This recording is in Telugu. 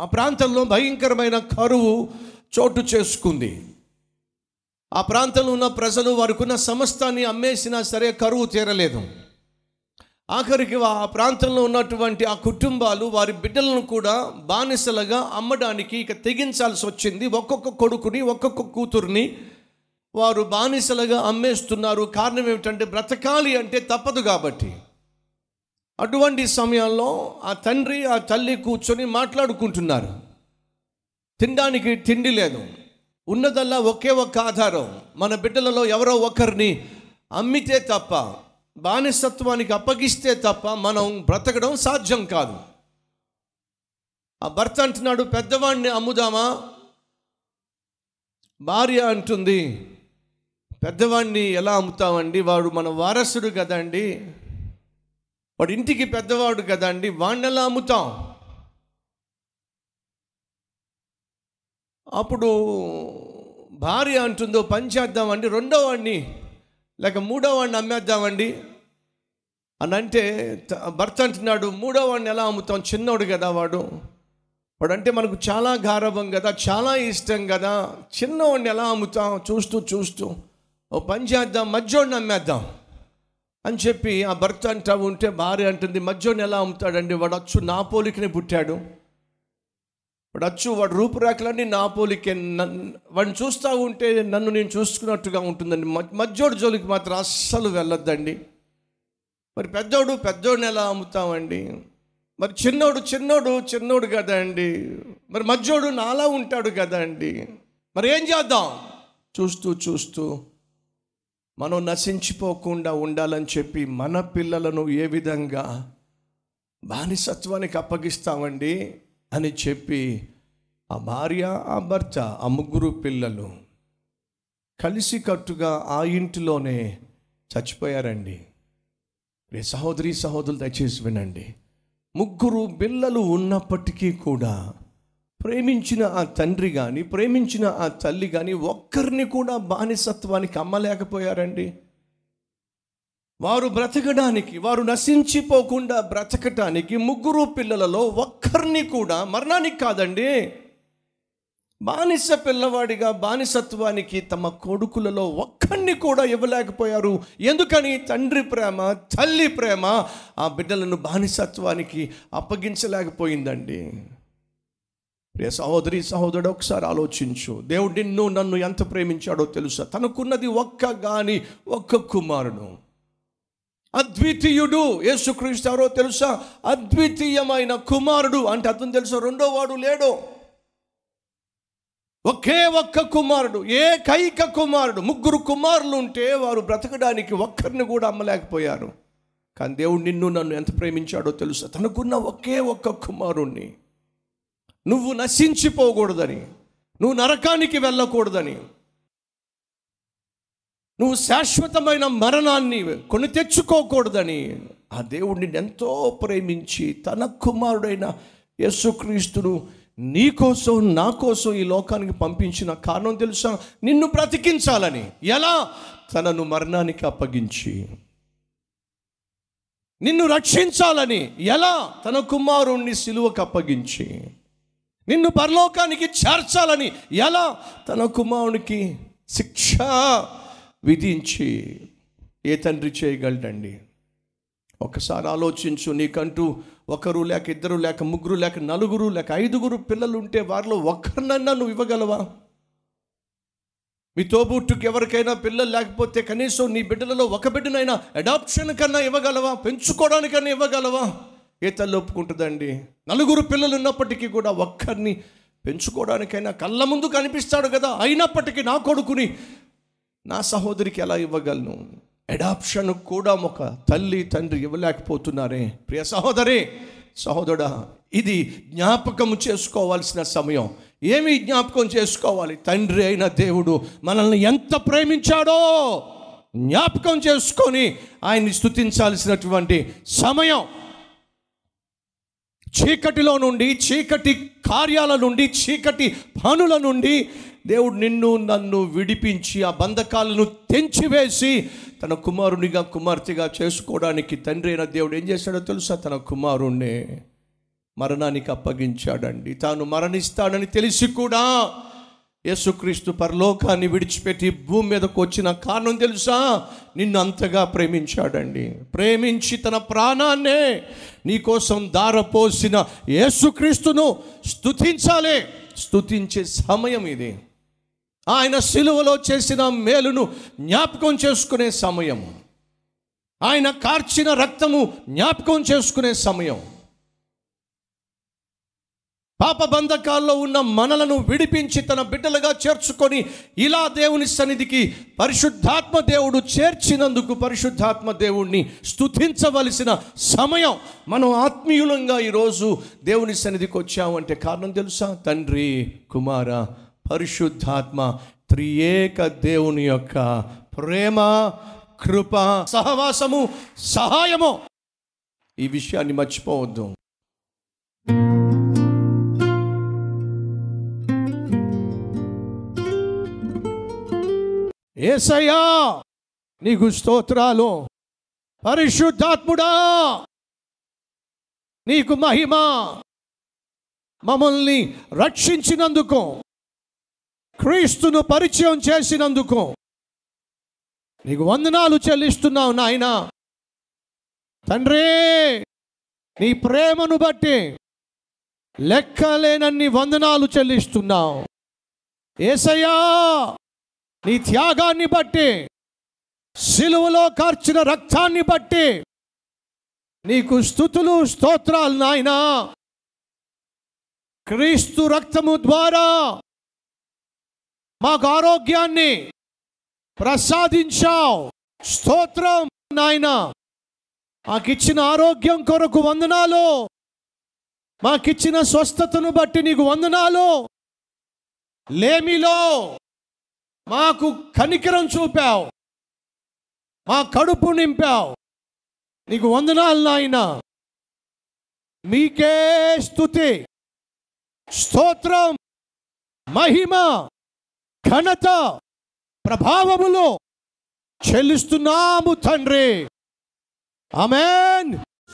ఆ ప్రాంతంలో భయంకరమైన కరువు చోటు చేసుకుంది. ఆ ప్రాంతంలో ఉన్న ప్రజలు వారికి ఉన్న సమస్తాన్ని అమ్మేసినా సరే కరువు తీరలేదు. ఆఖరికి ఆ ప్రాంతంలో ఉన్నటువంటి ఆ కుటుంబాలు వారి బిడ్డలను కూడా బానిసలుగా అమ్మడానికి ఇక తెగించాల్సి వచ్చింది. ఒక్కొక్క కొడుకుని ఒక్కొక్క కూతుర్ని వారు బానిసలుగా అమ్మేస్తున్నారు. కారణం ఏమిటంటే బ్రతకాలి అంటే తప్పదు కాబట్టి. అటువంటి సమయంలో ఆ తండ్రి ఆ తల్లి కూర్చొని మాట్లాడుకుంటున్నారు. తినడానికి తిండి లేదు. ఉన్నదల్లా ఒకే ఒక్క ఆధారం. మన బిడ్డలలో ఎవరో ఒకరిని అమ్మితే తప్ప బానిసత్వానికి అప్పగిస్తే తప్ప మనం బ్రతకడం సాధ్యం కాదు. ఆ భర్త అంటున్నాడు పెద్దవాడిని అమ్ముదామా? భార్య అంటుంది పెద్దవాడిని ఎలా అమ్ముతామండి? వాడు మన వారసుడు కదండి. వాడు ఇంటికి పెద్దవాడు కదండి వాడిని ఎలా అమ్ముతాం? అప్పుడు భార్య అంటుందో పని చేద్దామండి రెండో వాడిని లేక మూడో వాడిని అమ్మేద్దామండి. అని అంటే భర్త అంటున్నాడు మూడో వాడిని ఎలా అమ్ముతాం? చిన్నోడు కదా వాడు. వాడు అంటే మనకు చాలా గారభం కదా చాలా ఇష్టం కదా. చిన్నవాడిని ఎలా అమ్ముతాం? చూస్తూ చూస్తూ. ఓ పని చేద్దాం మధ్యోడిని అమ్మేద్దాం. అని చెప్పి ఆ భర్త అంటా ఉంటే భార్య అంటుంది మధ్యోడిని ఎలా అమ్ముతాడండి? వాడు అచ్చు నా పోలికనే పుట్టాడు. వాడు అచ్చు వాడు రూపురేఖలన్నీ నా పోలికే వాడిని చూస్తూ ఉంటే నన్ను నేను చూసుకున్నట్టుగా ఉంటుందండి. మ- మధ్యోడు జోలికి మాత్రం అస్సలు వెళ్ళొద్దండి. మరి పెద్దోడు పెద్దోడిని ఎలా అమ్ముతామండి? మరి చిన్నోడు చిన్నోడు చిన్నోడు కదా అండి మరి మధ్యోడు నాలా ఉంటాడు కదా అండి మరి ఏం చేద్దాం? చూస్తూ చూస్తూ మనం నశించిపోకుండా ఉండాలని చెప్పి మన పిల్లలను ఏ విధంగా బానిసత్వానికి అప్పగిస్తామండి అని చెప్పి ఆ భార్య ఆ భర్త ఆ ముగ్గురు పిల్లలు కలిసి కట్టుగా ఆ ఇంటిలోనే చచ్చిపోయారండి. రే సహోదరి సహోదరులు దయచేసి వినండి. ముగ్గురు పిల్లలు ఉన్నప్పటికీ కూడా ప్రేమించిన ఆ తండ్రి కానీ ప్రేమించిన ఆ తల్లి కానీ ఒక్కరిని కూడా బానిసత్వానికి అమ్మలేకపోయారండి. వారు బ్రతకడానికి వారు నశించిపోకుండా బ్రతకటానికి ముగ్గురు పిల్లలలో ఒక్కరిని కూడా మరణానికి కాదండి. బానిస పిల్లవాడిగా బానిసత్వానికి తమ కొడుకులలో ఒక్కడిని కూడా ఇవ్వలేకపోయారు. ఎందుకని? తండ్రి ప్రేమ తల్లి ప్రేమ ఆ బిడ్డలను బానిసత్వానికి అప్పగించలేకపోయిందండి. ప్రియ సహోదరి సహోదరుడు ఒకసారి ఆలోచించు. దేవుడు నిన్ను నన్ను ఎంత ప్రేమించాడో తెలుసా? తనకున్నది ఒక్క గాని ఒక్క కుమారుడు. అద్వితీయుడు యేసుక్రీస్తు ఎవరో తెలుసా? అద్వితీయమైన కుమారుడు. అంటే అర్థం తెలుసా? రెండో వాడు లేడు. ఒకే ఒక్క కుమారుడు ఏకైక కుమారుడు. ముగ్గురు కుమారులు ఉంటే వారు బ్రతకడానికి ఒక్కరిని కూడా అమ్మలేకపోయారు. కానీ దేవుడు నిన్ను నన్ను ఎంత ప్రేమించాడో తెలుసా? తనకున్న ఒకే ఒక్క కుమారుణ్ణి. నువ్వు నశించిపోకూడదని. నువ్వు నరకానికి వెళ్ళకూడదని. నువ్వు శాశ్వతమైన మరణాన్ని కొని తెచ్చుకోకూడదని. ఆ దేవుడిని ఎంతో ప్రేమించి తన కుమారుడైన యేసుక్రీస్తును నీ కోసం నా కోసం ఈ లోకానికి పంపించిన కారణం తెలుసా? నిన్ను బ్రతికించాలని. ఎలా? తనను మరణానికి అప్పగించి. నిన్ను రక్షించాలని. ఎలా? తన కుమారుణ్ణి సిలువకు అప్పగించి. నిన్ను పరలోకానికి చేర్చాలని ఎలా? తన కుమారునికి శిక్ష విధించి. ఏ తండ్రి చేయగలడండి? ఒకసారి ఆలోచించు నీకంటూ ఒకరు లేక ఇద్దరు లేక ముగ్గురు లేక నలుగురు లేక ఐదుగురు పిల్లలు ఉంటే వారిలో ఒక్కరినన్నా నువ్వు ఇవ్వగలవా? మీ తోబుట్టుకి ఎవరికైనా పిల్లలు లేకపోతే కనీసం నీ బిడ్డలలో ఒక బిడ్డనైనా అడాప్షన్ కన్నా ఇవ్వగలవా? పెంచుకోవడానికన్నా ఇవ్వగలవా? ఏ తల్లి ఒప్పుకుంటుందండి. నలుగురు పిల్లలు ఉన్నప్పటికీ కూడా ఒక్కరిని పెంచుకోవడానికైనా కళ్ళ ముందు కనిపిస్తాడు కదా. అయినప్పటికీ నా కొడుకుని నా సహోదరికి ఎలా ఇవ్వగలను? అడాప్షన్ కూడా ఒక తల్లి తండ్రి ఇవ్వలేకపోతున్నారే. ప్రియ సహోదరి సహోదరుడా ఇది జ్ఞాపకం చేసుకోవాల్సిన సమయం. ఏమి జ్ఞాపకం చేసుకోవాలి? తండ్రి అయిన దేవుడు మనల్ని ఎంత ప్రేమించాడో జ్ఞాపకం చేసుకొని ఆయన్ని స్తుతించాల్సినటువంటి సమయం. చీకటిలో నుండి చీకటి కార్యాల నుండి చీకటి పనుల నుండి దేవుడు నిన్ను నన్ను విడిపించి ఆ బంధకాలను తెంచివేసి తన కుమారునిగా కుమార్తెగా చేసుకోవడానికి తండ్రి అయిన దేవుడు ఏం చేశాడో తెలుసా? తన కుమారుణ్ణి మరణానికి అప్పగించాడండి. తాను మరణిస్తాడని తెలిసి కూడా యేసుక్రీస్తు పరలోకాన్ని విడిచిపెట్టి భూమి మీదకు వచ్చిన కారణం తెలుసా? నిన్ను అంతగా ప్రేమించాడండి. ప్రేమించి తన ప్రాణాన్నే నీకోసం దారపోసిన యేసుక్రీస్తును స్థుతించాలి స్థుతించే సమయం ఇది. ఆయన సిలువలో చేసిన మేలును జ్ఞాపకం చేసుకునే సమయం. ఆయన కార్చిన రక్తము జ్ఞాపకం చేసుకునే సమయం. పాప బంధకాల్లో ఉన్న మనలను విడిపించి తన బిడ్డలుగా చేర్చుకొని ఇలా దేవుని సన్నిధికి పరిశుద్ధాత్మ దేవుడు చేర్చినందుకు పరిశుద్ధాత్మ దేవుణ్ణి స్తుతించవలసిన సమయం మనం ఆత్మీయులంగా ఈరోజు దేవుని సన్నిధికి వచ్చామంటే కారణం తెలుసా? తండ్రి కుమార పరిశుద్ధాత్మ త్రియేక దేవుని యొక్క ప్రేమ కృప సహవాసము సహాయము. ఈ విషయాన్ని మర్చిపోవద్దు. ఏసయ్యా నీకు స్తోత్రాలు. పరిశుద్ధాత్ముడా నీకు మహిమ. మమ్మల్ని రక్షించినందుకు క్రీస్తును పరిచయం చేసినందుకు. నీకు వందనాలు చెల్లిస్తున్నావు నాయన. తండ్రి నీ ప్రేమను బట్టి లెక్కలేనన్ని వందనాలు చెల్లిస్తున్నావు. ఏసయ్యా నీ త్యాగాన్ని బట్టి సిలువలో కార్చిన రక్తాన్ని బట్టి నీకు స్థుతులు స్తోత్రాలు నాయనా. క్రీస్తు రక్తము ద్వారా మాకు ఆరోగ్యాన్ని ప్రసాదించావు. స్తోత్రం నాయన. మాకిచ్చిన ఆరోగ్యం కొరకు వందనాలు. మాకిచ్చిన స్వస్థతను బట్టి నీకు వందనాలు. లేమిలో మాకు కనికరం చూపావు. మా కడుపు నింపావు. నీకు వందనాలు నాయన. మీకే స్థుతి స్తోత్రం. మహిమ. ఘనత. ప్రభావములో. చెల్లిస్తున్నాము తండ్రి. అమెన్